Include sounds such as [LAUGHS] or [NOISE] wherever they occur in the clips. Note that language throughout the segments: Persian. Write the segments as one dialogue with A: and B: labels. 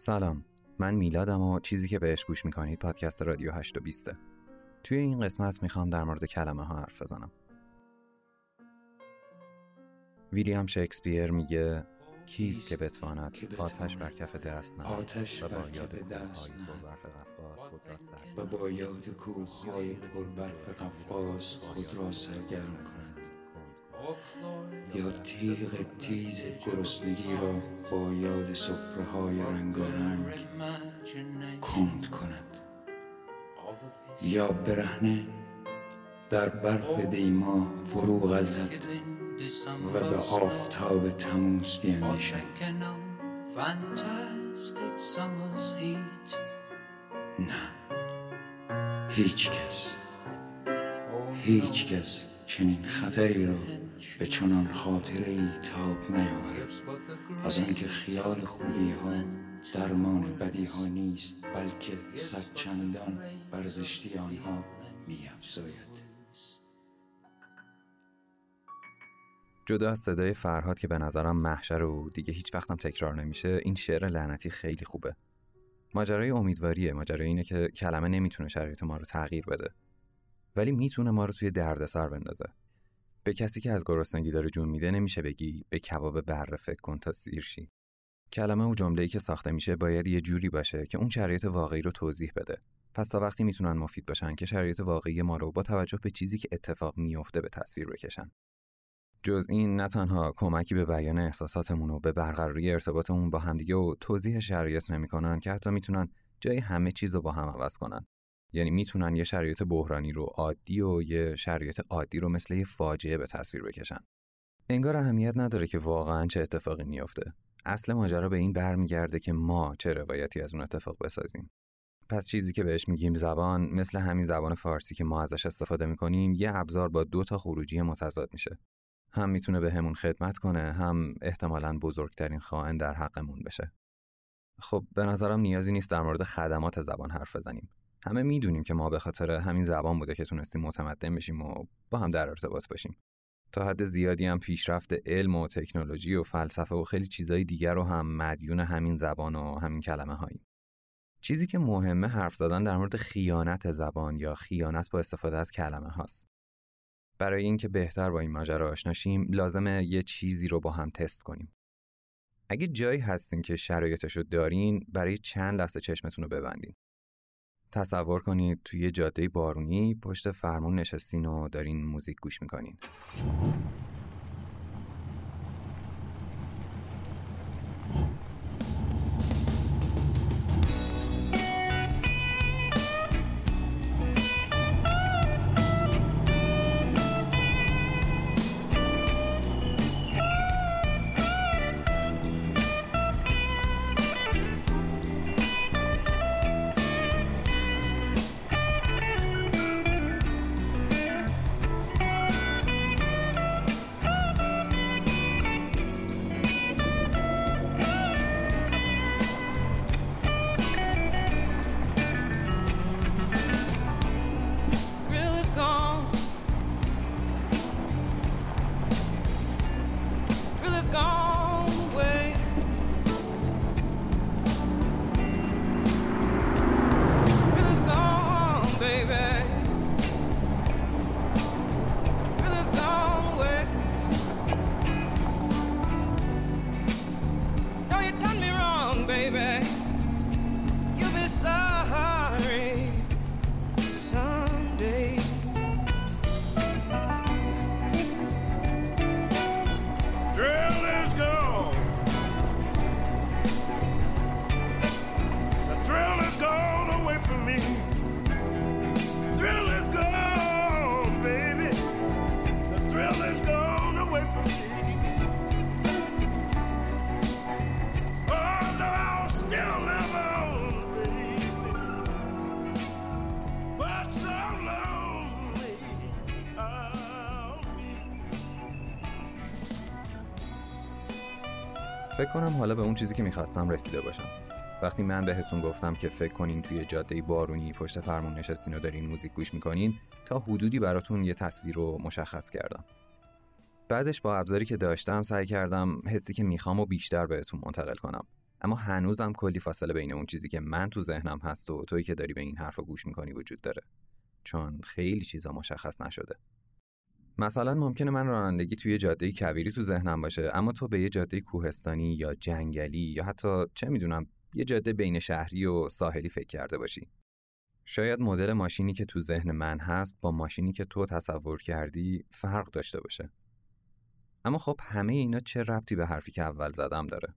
A: سلام. من میلادم و چیزی که بهش گوش می‌کنید پادکست رادیو 820 توی این قسمت می‌خوام در مورد کلمه ها حرف بزنم. ویلیام شکسپیر میگه کیست که بتواند آتش بر کف دست
B: آتش و با یاد دست و با یاد کوههای پر برف قفقاز خود را سرگرم کند. یا تیغ تیز گرسنگی را با یاد صفره های رنگارنگ کند کند. یا برهنه در برف دیما فرو غلطد و به آفتاب تموز بیندیشد. نه. هیچ کس. هیچ کس. چنین خطری را به چنان خاطره ای تاب نیاورد. از آنکه خیال خوبی ها درمان بدی ها نیست بلکه صد چندان بر زشتی آنها می
A: جدا از صدای فرهاد که به نظرم محشر و دیگه هیچ وقتم تکرار نمیشه این شعر لعنتی خیلی خوبه. ماجرای امیدواریه. ماجرای اینه که کلمه نمی‌تونه شرایط ما رو تغییر بده. ولی می‌تونه ما رو توی دردسر بندازه. به کسی که از گرسنگی داره جون میده نمیشه بگی به کباب بره فکر کن تا سیر شی. کلمه و جمله‌ای که ساخته میشه باید یه جوری باشه که اون شرایط واقعی رو توضیح بده. پس تا وقتی می‌تونن مفید باشن که شرایط واقعی ما رو با توجه به چیزی که اتفاق میفته به تصویر بکشن. جز این نه تنها کمکی به بیان احساساتمون و به برقراری ارتباطمون با همدیگه و توضیح شرایط نمی‌کنن که حتی می‌تونن جای همه چیز رو با هم عوض کنن. یعنی می‌تونن یه شرایط بحرانی رو عادی و یه شرایط عادی رو مثل یه فاجعه به تصویر بکشن. انگار اهمیت نداره که واقعا چه اتفاقی میافته. اصل ماجرا به این برمیگرده که ما چه روایتی از اون اتفاق بسازیم. پس چیزی که بهش میگیم زبان مثل همین زبان فارسی که ما ازش استفاده می‌کنیم یه ابزار با دو تا خروجی متضاد میشه. هم می‌تونه به همون خدمت کنه هم احتمالا بزرگترین خائن در حقمون بشه. خب به نظرم نیازی نیست در مورد خدمات زبان حرف بزنیم. همه می‌دونیم که ما به خاطر همین زبان بوده که تونستیم متمدن بشیم و با هم در ارتباط باشیم تا حد زیادی هم پیشرفت علم و تکنولوژی و فلسفه و خیلی چیزای دیگر رو هم مدیون همین زبان و همین کلمه هایی. چیزی که مهمه حرف زدن در مورد خیانت زبان یا خیانت با استفاده از کلمه هاست. برای اینکه بهتر با این ماجرا آشناشیم لازمه یه چیزی رو با هم تست کنیم. اگه جایی هستین که شرایطش رو دارین برای چند لحظه چشمتون رو ببندین. تصور کنید توی جاده بارونی پشت فرمون نشستین و دارین موزیک گوش می‌کنین. baby. فکر کنم حالا به اون چیزی که می‌خواستم رسیده باشم. وقتی من بهتون گفتم که فکر کنین توی جاده بارونی پشت فرمون نشستین و دارین موزیک گوش می‌کنین تا حدودی براتون یه تصویر رو مشخص کردم. بعدش با ابزاری که داشتم سعی کردم حسی که می‌خوام و بیشتر بهتون منتقل کنم. اما هنوزم کلی فاصله بین اون چیزی که من تو ذهنم هست و تویی که داری به این حرفا گوش می‌کنی وجود داره. چون خیلی چیزا مشخص نشده. مثلا ممکنه من رانندگی توی جاده کویری تو ذهنم باشه اما تو به یه جاده کوهستانی یا جنگلی یا حتی چه می‌دونم یه جاده بین شهری و ساحلی فکر کرده باشی. شاید مدل ماشینی که تو ذهن من هست با ماشینی که تو تصور کردی فرق داشته باشه. اما خب همه اینا چه ربطی به حرفی که اول زدم داره؟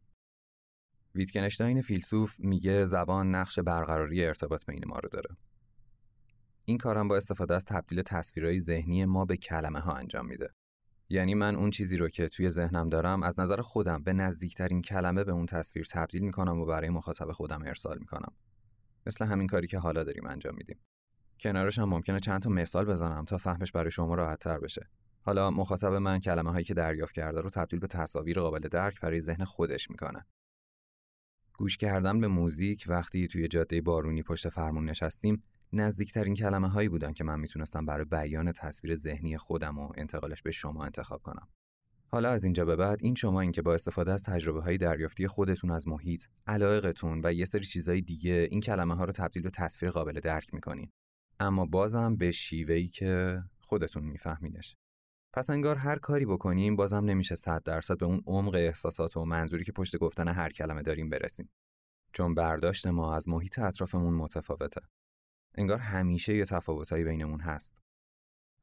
A: ویتکنشتاین فیلسوف میگه زبان نقش برقراری ارتباط بین ما رو داره. این کارم با استفاده از تبدیل تصویرهای ذهنی ما به کلمه ها انجام میده. یعنی من اون چیزی رو که توی ذهنم دارم از نظر خودم به نزدیکترین کلمه به اون تصویر تبدیل می‌کنم و برای مخاطب خودم ارسال می‌کنم. مثل همین کاری که حالا داریم انجام میدیم. کنارش هم ممکنه چند تا مثال بزنم تا فهمش برای شما راحت تر بشه. حالا مخاطب من کلمه هایی که دریافت کرده رو تبدیل به تصاویر قابل درک برای ذهن خودش می‌کنه. گوش کردن به موزیک وقتی توی جاده بارونی پشت فرمون نشستیم نزدیکترین کلمه هایی بودن که من می‌تونستم برای بیان تصویر ذهنی خودم و انتقالش به شما انتخاب کنم. حالا از اینجا به بعد این شما این که با استفاده از تجربه های دریافتی خودتون از محیط، علایقتون و یه سری چیزهای دیگه این کلمه ها رو تبدیل به تصویر قابل درک می‌کنین. اما بازم به شیوهی که خودتون میفهمینش. پس انگار هر کاری بکنیم بازم نمیشه صد درصد به اون عمق احساسات و منظوری که پشت گفتن هر کلمه داریم برسیم. چون برداشت ما از محیط اطرافمون متفاوته. انگار همیشه یه تفاوتایی بینمون هست.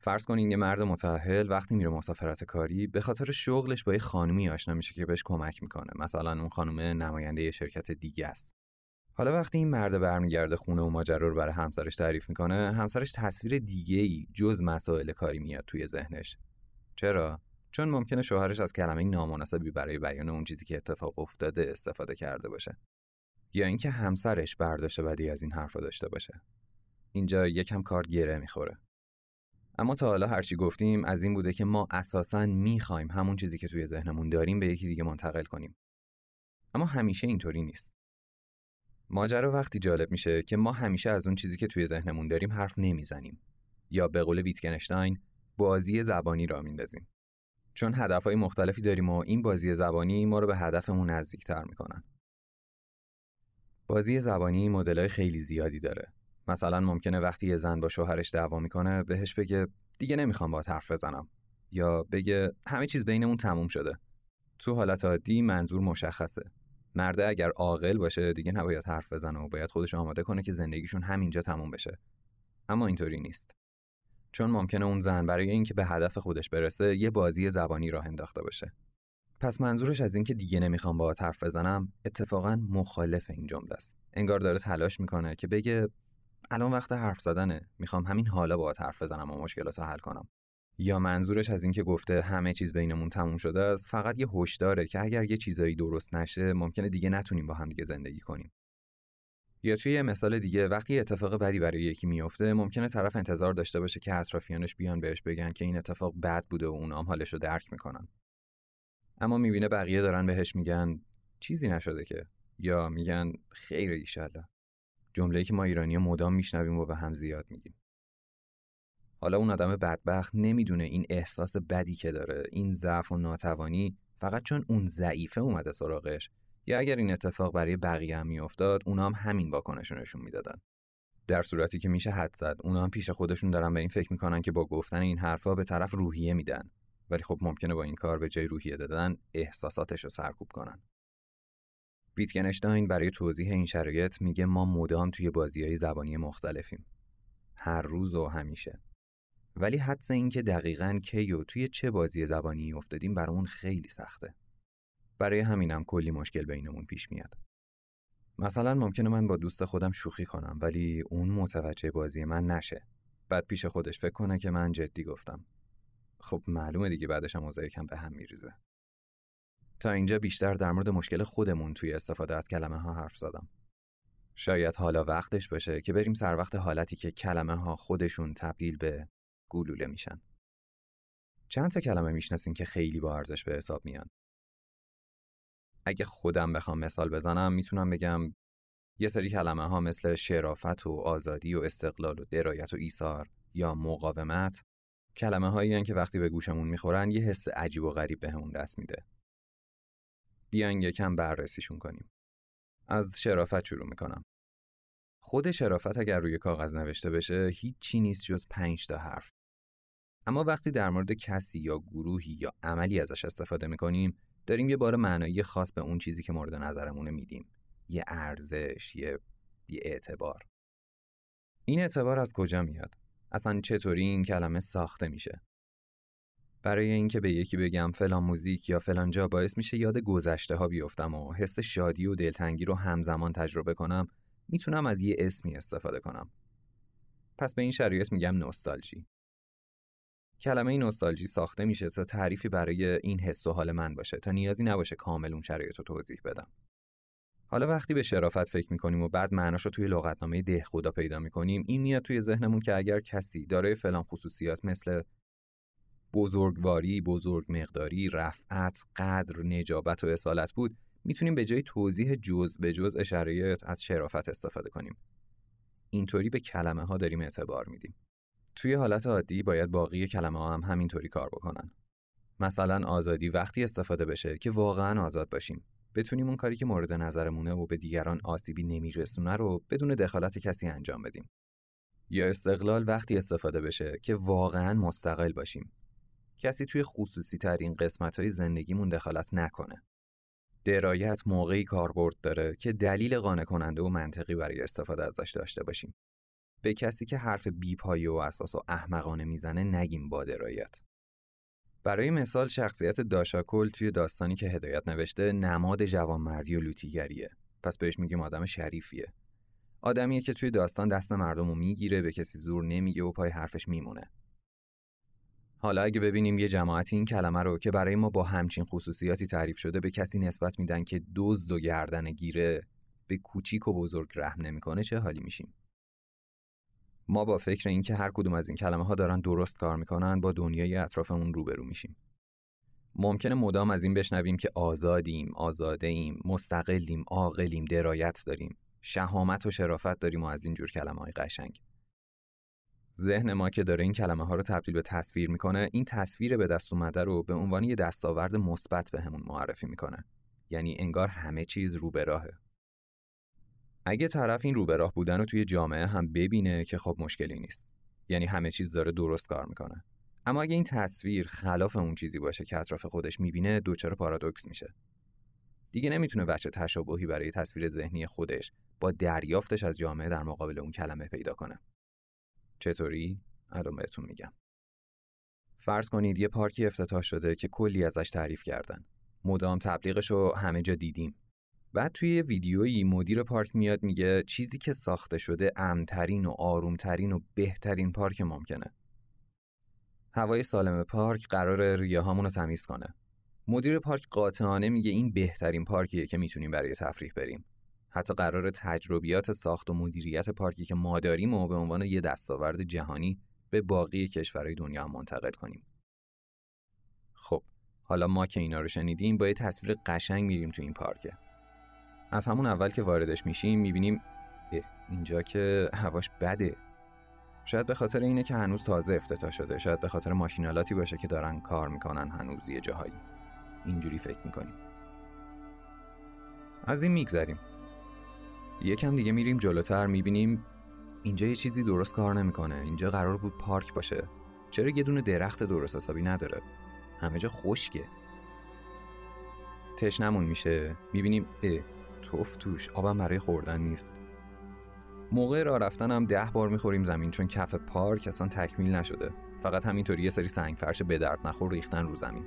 A: فرض کنین یه مرد متأهل وقتی میره مسافرت کاری به خاطر شغلش با یه خانمی آشنا میشه که بهش کمک می‌کنه. مثلا اون خانم نماینده یه شرکت دیگه است. حالا وقتی این مرد برمیگرده خونه و ماجرا رو برای همسرش تعریف می‌کنه، همسرش تصویر دیگه ای جز مسائل کاری میاد توی ذهنش. چرا؟ چون ممکنه شوهرش از کلمه نامناسبی برای بیان اون چیزی که اتفاق افتاده استفاده کرده باشه. یا اینکه همسرش برداشت بدی از این حرفا داشته باشه. اینجا یکم کار گره می‌خوره. اما تا حالا هرچی گفتیم از این بوده که ما اساساً می‌خوایم همون چیزی که توی ذهنمون داریم به یکی دیگه منتقل کنیم. اما همیشه اینطوری نیست. ماجرا وقتی جالب میشه که ما همیشه از اون چیزی که توی ذهنمون داریم حرف نمی‌زنیم یا به قول ویتگنشتاین بازی زبانی را میندازیم. چون هدفهای مختلفی داریم و این بازی زبانی ما رو به هدفمون نزدیکتر می‌کنن. بازی زبانی مدلای خیلی زیادی داره مثلا ممکنه وقتی یه زن با شوهرش دعوا می‌کنه بهش بگه دیگه نمی‌خوام با حرف بزنم. یا بگه همه چیز بینمون تموم شده. تو حالت عادی منظور مشخصه. مرده اگر عاقل باشه دیگه نباید حرف بزنه و باید خودش آماده کنه که زندگیشون همینجا تموم بشه. اما اینطوری نیست. چون ممکنه اون زن برای اینکه به هدف خودش برسه یه بازی زبانی راه انداخته باشه. پس منظورش از اینکه دیگه نمی‌خوام با حرف بزنم اتفاقا مخالف این جمله است. انگار داره تلاش می‌کنه که بگه الان وقت حرف زدنه. می‌خوام همین حالا باهات حرف بزنم و مشکلات حل کنم. یا منظورش از اینکه گفته همه چیز بینمون تموم شده است فقط یه هشداره که اگر یه چیزایی درست نشه ممکنه دیگه نتونیم با هم دیگه زندگی کنیم. یا توی یه مثال دیگه وقتی اتفاق بدی برای یکی میفته ممکنه طرف انتظار داشته باشه که اطرافیانش بیان بهش بگن که این اتفاق بد بوده و اونام حالش رو درک می‌کنن. اما می‌بینه بقیه دارن بهش میگن چیزی نشده که. یا میگن خیر ایشالله جمله‌ای که ما ایرانی مدام میشنویم و به هم زیاد میگیم. حالا اون آدم بدبخت نمی‌دونه این احساس بدی که داره این ضعف و ناتوانی فقط چون اون ضعیفه اومده سراغش یا اگر این اتفاق برای بقیه هم میافتاد اونا هم همین واکنش نشون می‌دادن. در صورتی که میشه حد زد اونا هم پیش خودشون دارن به این فکر می‌کنن که با گفتن این حرفا به طرف روحیه میدن. ولی خب ممکنه با این کار به جای روحیه دادن احساساتش رو سرکوب کنن. ویتگنشتاین برای توضیح این شرایط میگه ما مدام توی بازی های زبانی مختلفیم. هر روز و همیشه. ولی حدس این که دقیقا کی و توی چه بازی زبانی افتادیم برامون خیلی سخته. برای همینم کلی مشکل بینمون پیش میاد. مثلا ممکنه من با دوست خودم شوخی کنم ولی اون متوجه بازی من نشه. بعد پیش خودش فکر کنه که من جدی گفتم. خب معلومه دیگه بعدش هم کم به هم میریزه. تا اینجا بیشتر در مورد مشکل خودمون توی استفاده از کلمه ها حرف زدم. شاید حالا وقتش باشه که بریم سر وقت حالتی که کلمه ها خودشون تبدیل به گلوله میشن. چند تا کلمه می‌شناسین که خیلی با ارزش به حساب میان. اگه خودم بخوام مثال بزنم می‌تونم بگم یه سری کلمه ها مثل شرافت و آزادی و استقلال و درایت و ایثار یا مقاومت کلمه هایی که وقتی به گوشمون می‌خورن یه حس عجیب و غریب بهمون دست میده. بیاین یکم بررسیشون کنیم. از شرافت شروع می‌کنم. خود شرافت اگر روی کاغذ نوشته بشه هیچی نیست جز پنج تا حرف. اما وقتی در مورد کسی یا گروهی یا عملی ازش استفاده می‌کنیم داریم یه بار معنایی خاص به اون چیزی که مورد نظرمونه میدیم. یه ارزش یه, یه اعتبار. این اعتبار از کجا میاد؟ اصلا چطوری این کلمه ساخته میشه؟ برای اینکه به یکی بگم فلان موزیک یا فلان جا باعث میشه یاد گذشته ها بیفتم و حس شادی و دلتنگی رو همزمان تجربه کنم می‌تونم از یه اسمی استفاده کنم. پس به این شرایط میگم نوستالژی. کلمه نوستالژی ساخته میشه تا تعریفی برای این حس و حال من باشه تا نیازی نباشه کامل اون شرایط رو توضیح بدم. حالا وقتی به شرافت فکر می‌کنیم و بعد معناش رو توی لغتنامه ده خدا پیدا می‌کنیم این میاد توی ذهنمون که اگر کسی دارای فلان خصوصیات مثل بزرگواری، بزرگ مقداری، رفعت، قدر، نجابت و اصالت بود می‌تونیم به جای توضیح جز به جز اشاره از شرافت استفاده کنیم. اینطوری به کلمه ها داریم اعتبار میدیم. توی حالت عادی باید باقی کلمه ها هم همینطوری کار بکنن. مثلا آزادی وقتی استفاده بشه که واقعا آزاد باشیم. بتونیم اون کاری که مورد نظرمونه و به دیگران آسیبی نمیرسونه رو بدون دخالت کسی انجام بدیم. یا استقلال وقتی استفاده بشه که واقعا مستقل باشیم. کسی توی خصوصی ترین قسمت های زندگیمون دخالت نکنه. درایت موقعی کاربرد داره که دلیل قانع کننده و منطقی برای استفاده ازش داشته باشیم. به کسی که حرف بیپایه و اساس و احمقانه می‌زنه نگیم با درایت. برای مثال شخصیت داشاکل توی داستانی که هدایت نوشته نماد جوانمردی و لوتیگریه. پس بهش میگیم آدم شریفیه. آدمیه که توی داستان دست مردم رو می‌گیره به کسی زور نمیگه و پای حرفش میمونه. حالا اگه ببینیم یه جماعتی این کلمه رو که برای ما با همچین خصوصیاتی تعریف شده به کسی نسبت میدن که دزد و گردن گیره به کوچیک و بزرگ رحم نمی‌کنه چه حالی میشیم؟ ما با فکر اینکه هر کدوم از این کلمه ها دارن درست کار می‌کنن با دنیای اطرافمون روبرو میشیم. ممکنه مدام از این بشنویم که آزادیم، آزاده ایم، مستقلیم، عاقلیم، درایت داریم، شهامت و شرافت داریم و از این جور کلمه های قشنگ. ذهن ما که داره این کلمه ها رو تبدیل به تصویر می‌کنه این تصویر به دست اومده رو به عنوان یه دستاورد مثبت بهمون معرفی می‌کنه. یعنی انگار همه چیز رو به راهه. اگه طرف این رو به راه بودن رو توی جامعه هم ببینه که خب مشکلی نیست. یعنی همه چیز داره درست کار می‌کنه. اما اگه این تصویر خلاف اون چیزی باشه که اطراف خودش می‌بینه دوچار پارادوکس میشه. دیگه نمی‌تونه بچه تشابهی برای تصویر ذهنی خودش با دریافتش از جامعه در مقابل اون کلمه پیدا کنه. چطوری؟ الان بهتون میگم. فرض کنید یه پارکی افتتاح شده که کلی ازش تعریف کردن. مدام تبلیغش رو همه جا دیدیم. بعد توی یه ویدیویی مدیر پارک میاد میگه چیزی که ساخته شده امترین و آرومترین و بهترین پارک ممکنه. هوای سالم پارک قرار ریه رو تمیز کنه. مدیر پارک قاطعانه میگه این بهترین پارکیه که می‌تونیم برای تفریح بریم. حتی قرار تجربیات ساخت و مدیریت پارکی که ما داریم و به عنوان یه دستاورد جهانی به باقی کشورهای دنیا هم منتقل کنیم. خب حالا ما که اینا رو شنیدیم با یه تصویر قشنگ میریم تو این پارکه. از همون اول که واردش میشیم می‌بینیم اینجا که هواش بده. شاید به خاطر اینه که هنوز تازه افتتاح شده شاید به خاطر ماشینالاتی باشه که دارن کار می‌کنن هنوز یه جاهایی اینجوری فکر می‌کنیم از این میگذریم یکم دیگه میریم جلوتر می‌بینیم اینجا یه چیزی درست کار نمی‌کنه. اینجا قرار بود پارک باشه. چرا یه دونه درخت درست حسابی نداره؟ همه جا خشکه. تشنمون میشه. می‌بینیم اه توف توش. آبم برای خوردن نیست. موقع راه رفتن هم ده بار می‌خوریم زمین چون کف پارک اصلا تکمیل نشده. فقط همینطوری یه سری سنگ فرش به درد نخور ریختن رو زمین.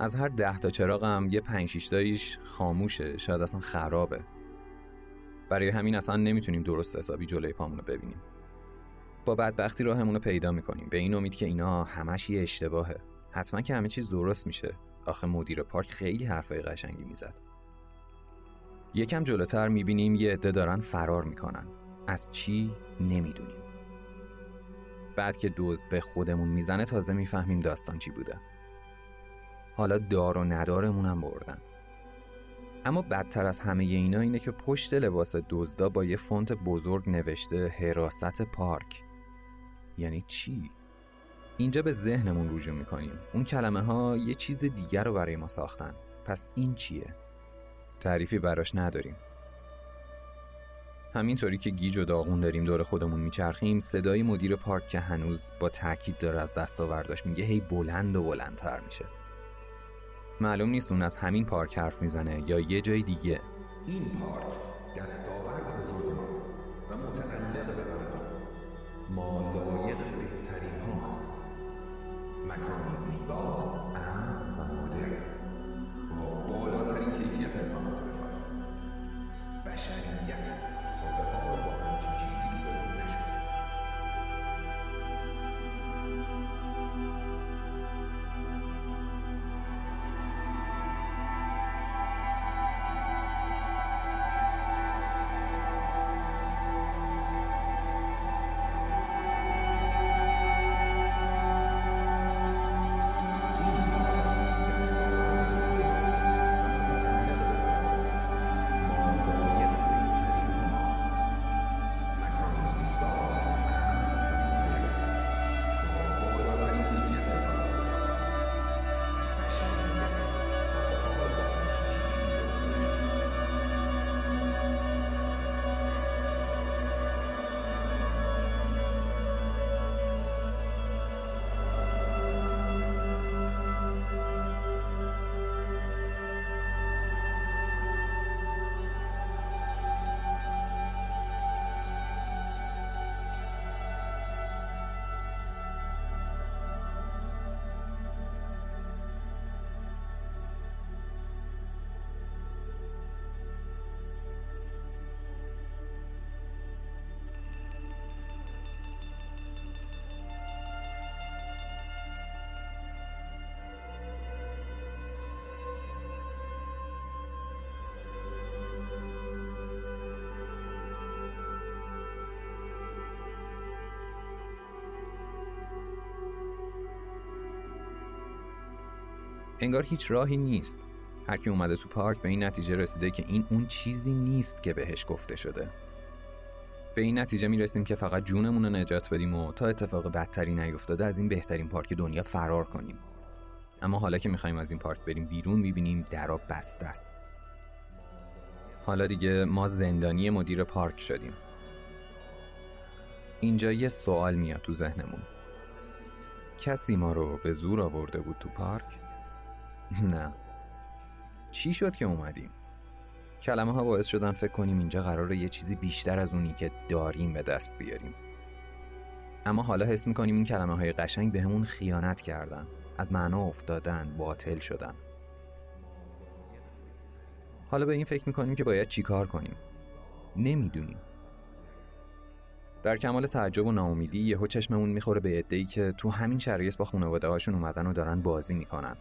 A: از هر ده تا چراغ هم یه پنج شیشتاییش خاموشه. شاید اصلا خرابه. برای همین اصلا نمی‌تونیم درست حسابی جلوی پامونو ببینیم. با بدبختی راهمون رو پیدا می‌کنیم. به این امید که اینا همش یه اشتباهه. حتما که همه چیز درست میشه. آخه مدیر پارک خیلی حرفای قشنگی می‌زد. یکم جلوتر می‌بینیم یه عده دارن فرار می‌کنن. از چی؟ نمی‌دونیم. بعد که دزد به خودمون می‌زنه تازه می‌فهمیم داستان چی بوده. حالا دار و ندارمون هم بردن. اما بدتر از همه اینا اینه که پشت لباس دزدا با یه فونت بزرگ نوشته حراست پارک. یعنی چی؟ اینجا به ذهنمون رجوع می‌کنیم. اون کلمه ها یه چیز دیگر رو برای ما ساختن. پس این چیه؟ تعریفی براش نداریم. همینطوری که گیج و داغون داریم دور خودمون میچرخیم صدای مدیر پارک که هنوز با تاکید داره از دستاورداش میگه هی بلند و بلندتر میشه. معلوم نیست اون از همین پارک حرف می‌زنه یا یه جای دیگه.
C: این پارک دستاورد بزرگ ماست و متعلق به مردم. ما لایق بهترین ها هستیم. مکانی زیبا
A: انگار هیچ راهی نیست. هر کی اومده تو پارک به این نتیجه رسیده که این اون چیزی نیست که بهش گفته شده. به این نتیجه می‌رسیم که فقط جونمون رو نجات بدیم و تا اتفاق بدتری نیفتاده از این بهترین پارک دنیا فرار کنیم. اما حالا که می‌خوایم از این پارک بریم بیرون می‌بینیم درا بسته است. حالا دیگه ما زندانی مدیر پارک شدیم. اینجا یه سوال میاد تو ذهنمون. کسی ما رو به زور آورده بود تو پارک؟ [LAUGHS] نه. چی شد که اومدیم؟ کلمه ها باعث شدن فکر کنیم اینجا قراره یه چیزی بیشتر از اونی که داریم به دست بیاریم. اما حالا حس می‌کنیم این کلمه های قشنگ به همون خیانت کردن. از معنا افتادن باطل شدن. حالا به این فکر می‌کنیم که باید چیکار کنیم؟ نمی‌دونیم. در کمال تعجب و ناامیدی یهو چشممون می‌خوره به عده‌ای که تو همین شرایط با خانواده هاشون اومدن و دارن بازی می‌کنن.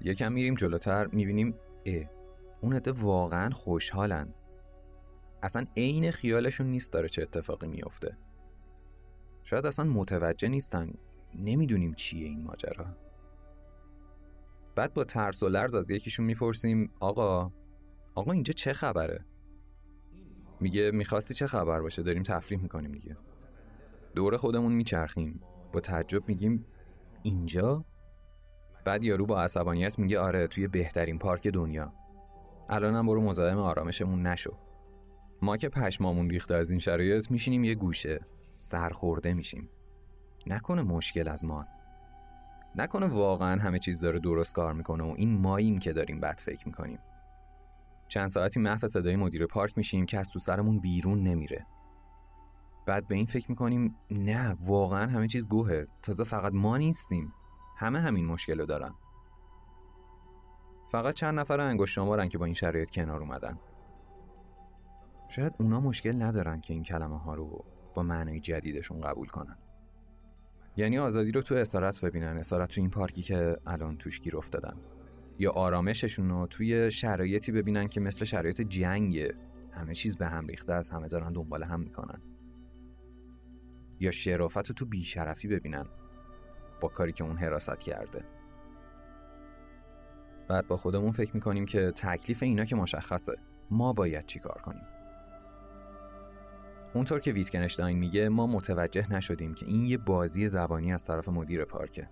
A: یکم میریم جلوتر می‌بینیم اه اون عده واقعا خوشحالن. اصلا عین خیالشون نیست داره چه اتفاقی میفته شاید اصلا متوجه نیستن نمی‌دونیم چیه این ماجرا. بعد با ترس و لرز از یکیشون می‌پرسیم آقا آقا اینجا چه خبره؟ میگه می‌خواستی چه خبر باشه؟ داریم تفریح می‌کنیم دیگه. دور خودمون میچرخیم. با تعجب میگیم اینجا؟ بعد یارو با عصبانیت میگه آره توی بهترین پارک دنیا. الانم برو مزاحم آرامشمون نشو. ما که پشمامون ریخته از این شرایط میشینیم یه گوشه. سرخورده میشیم. نکنه مشکل از ماست. نکنه واقعا همه چیز داره درست کار می‌کنه و این ماییم که داریم بد فکر می‌کنیم. چند ساعتی محو صدای مدیر پارک میشیم که از تو سرمون بیرون نمیره. بعد به این فکر می‌کنیم نه واقعا همه چیز گوهه. تازه فقط ما نیستیم. همه همین مشکل رو دارن. فقط چند نفر انگشت شمارن که با این شرایط کنار اومدن. شاید اونا مشکل ندارن که این کلمه ها رو با معنای جدیدشون قبول کنن. یعنی آزادی رو تو اسارت ببینن اسارت تو این پارکی که الان توش گیر افتادن. یا آرامششون رو توی شرایطی ببینن که مثل شرایط جنگه همه چیز به هم ریخته از همه دارن دنبال هم می‌کنن. یا شرافت رو تو بیشرفی ببینن. با کاری که اون حراست کرده. بعد با خودمون فکر می‌کنیم که تکلیف اینا که مشخصه. ما باید چی کار کنیم؟ اونطور که ویتکنشتاین میگه ما متوجه نشدیم که این یه بازی زبانی از طرف مدیر پارکه.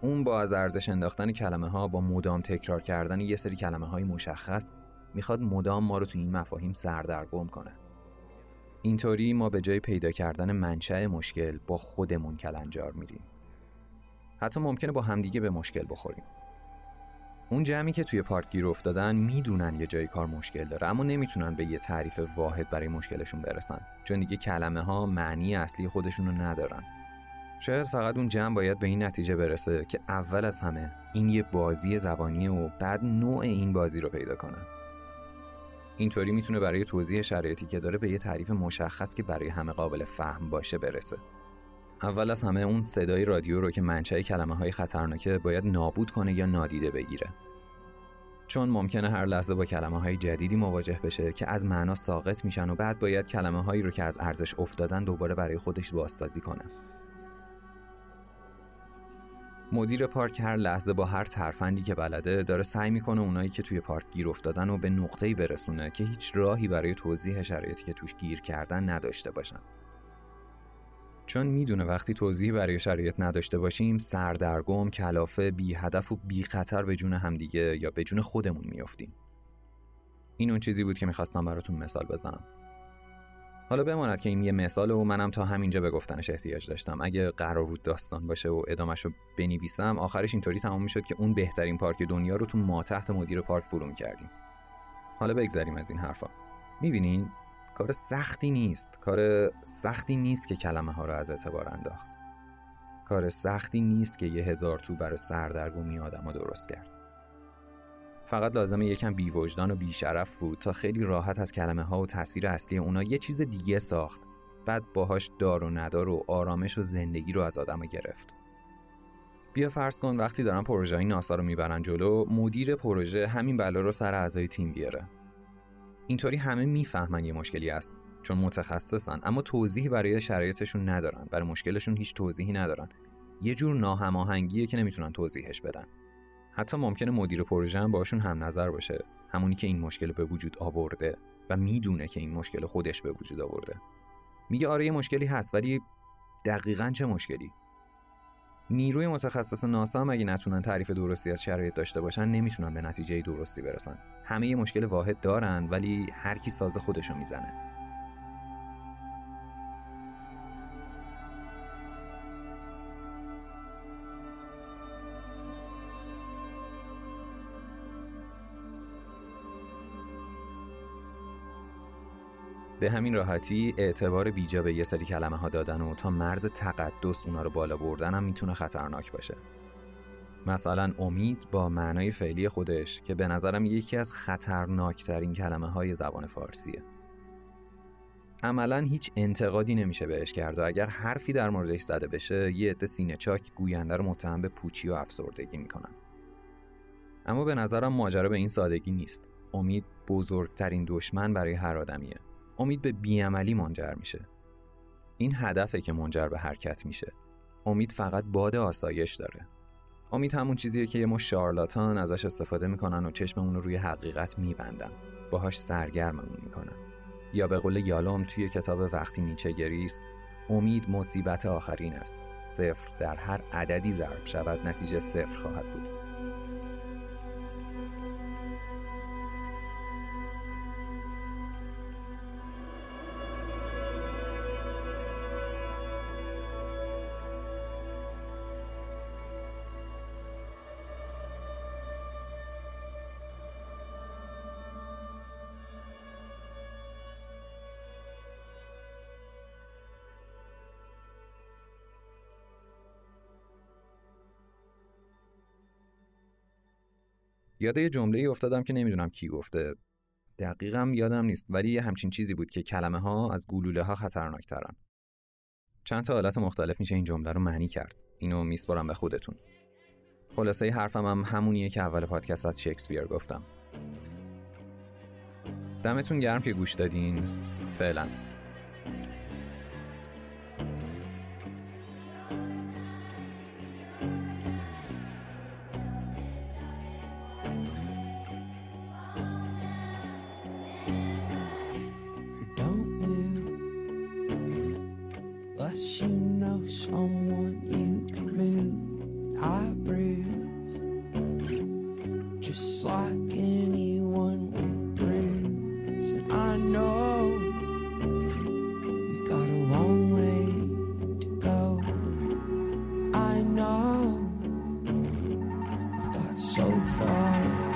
A: اون با از ارزش انداختن کلمه ها با مدام تکرار کردن یه سری کلمه های مشخص می‌خواد مدام ما رو تو این مفاهیم سردرگم کنه. اینطوری ما به جای پیدا کردن منشأ مشکل با خودمون کلنجار میریم. حتی ممکنه با همدیگه به مشکل بخوریم. اون جمعی که توی پارک گیر افتادن می‌دونن یه جای کار مشکل داره اما نمی‌تونن به یه تعریف واحد برای مشکلشون برسن چون دیگه کلمه ها معنی اصلی خودشون رو ندارن. شاید فقط اون جمع باید به این نتیجه برسه که اول از همه این یه بازی زبانیه و بعد نوع این بازی رو پیدا کنن اینطوری می‌تونه برای توضیح شرایطی که داره به یه تعریف مشخص که برای همه قابل فهم باشه برسه. اول از همه اون صدای رادیو رو که منشأ کلمه های خطرناکه باید نابود کنه یا نادیده بگیره چون ممکنه هر لحظه با کلمه های جدیدی مواجه بشه که از معنا ساقط میشن و بعد باید کلمه هایی رو که از ارزش افتادن دوباره برای خودش بازسازی کنه مدیر پارک هر لحظه با هر ترفندی که بلده داره سعی می‌کنه اونایی که توی پارک گیر افتادن و به نقطه‌ای برسونه که هیچ راهی برای توضیح شرایطی که توش گیر کردن نداشته باشن. چون می‌دونه وقتی توضیحی برای شرایط نداشته باشیم سردرگم، کلافه، بی هدف و بی خطر به جون همدیگه یا به جون خودمون میافتیم. این اون چیزی بود که می‌خواستم براتون مثال بزنم. حالا بماند که این یه مثال و منم تا همینجا به گفتنش احتیاج داشتم اگه قرار بود داستان باشه و ادامش رو بنویسم آخرش اینطوری تمام می‌شد که اون بهترین پارک دنیا رو تو ما تحت مدیر پارک فرو کردیم حالا بگذریم از این حرفا می‌بینین کار سختی نیست. کار سختی نیست که کلمه ها رو از اعتبار انداخت. کار سختی نیست که یه هزار تو برای سردرگمی آدم رو درست کرد. فقط لازمه یکم بیوجدان و بیشرف بود تا خیلی راحت از کلمه ها و تصویر اصلی اونا یه چیز دیگه ساخت. بعد باهاش دار و ندار و آرامش و زندگی رو از آدم گرفت. بیا فرض کن وقتی دارن پروژه ناسا رو می‌برن جلو مدیر پروژه همین بلا رو سر اعضای تیم بیاره. اینطوری همه می‌فهمن یه مشکلی است چون متخصصن اما توضیحی برای شرایطشون ندارن برای مشکلشون هیچ توضیحی ندارن. یه جور ناهماهنگیه که نمی‌تونن توضیحش بدن. حتی ممکنه مدیر پروژه هم باشون هم نظر باشه. همونی که این مشکل به وجود آورده و می‌دونه که این مشکل خودش به وجود آورده. میگه آره یه مشکلی هست ولی دقیقا چه مشکلی؟ نیروی متخصص ناسا هم اگه نتونن تعریف درستی از شرایط داشته باشن؟ نمی‌تونن به نتیجه درستی برسن. همه یه مشکل واحد دارن ولی هر کی ساز خودشو می‌زنه. به همین راحتی اعتبار بیجا به یه سری کلمه ها دادن و تا مرز تقدس اونا رو بالا بردن هم می‌تونه خطرناک باشه. مثلا امید با معنای فعلی خودش که به نظرم یکی از خطرناکترین کلمه های زبان فارسیه. عملا هیچ انتقادی نمیشه بهش کرد و اگر حرفی در موردش زده بشه یه عده سینه چاک گوینده رو متهم به پوچی و افسردگی می‌کنن. اما به نظرم ماجرا به این سادگی نیست. امید بزرگترین دشمن برای هر آدمیه. امید به بیعملی منجر میشه. این هدفه که منجر به حرکت میشه. امید فقط باد آسایش داره. امید همون چیزیه که یه مش شارلاتان ازش استفاده می‌کنن و چشممون رو روی حقیقت میبندن. باهاش سرگرممون می‌کنن. یا به قول یالوم توی کتاب وقتی نیچه گریست امید مصیبت آخرین است. صفر در هر عددی ضرب شود نتیجه صفر خواهد بود. یاد یه جمله افتادم که نمی‌دونم کی گفته. دقیقم یادم نیست ولی یه همچین چیزی بود که کلمه ها از گلوله ها خطرناکترن. چند تا حالت مختلف میشه این جمله رو معنی کرد. اینو میسپرم به خودتون. خلاصه حرفم هم همونیه که اول پادکست از شکسپیر گفتم. دمتون گرم که گوش دادین. فعلا.
D: So far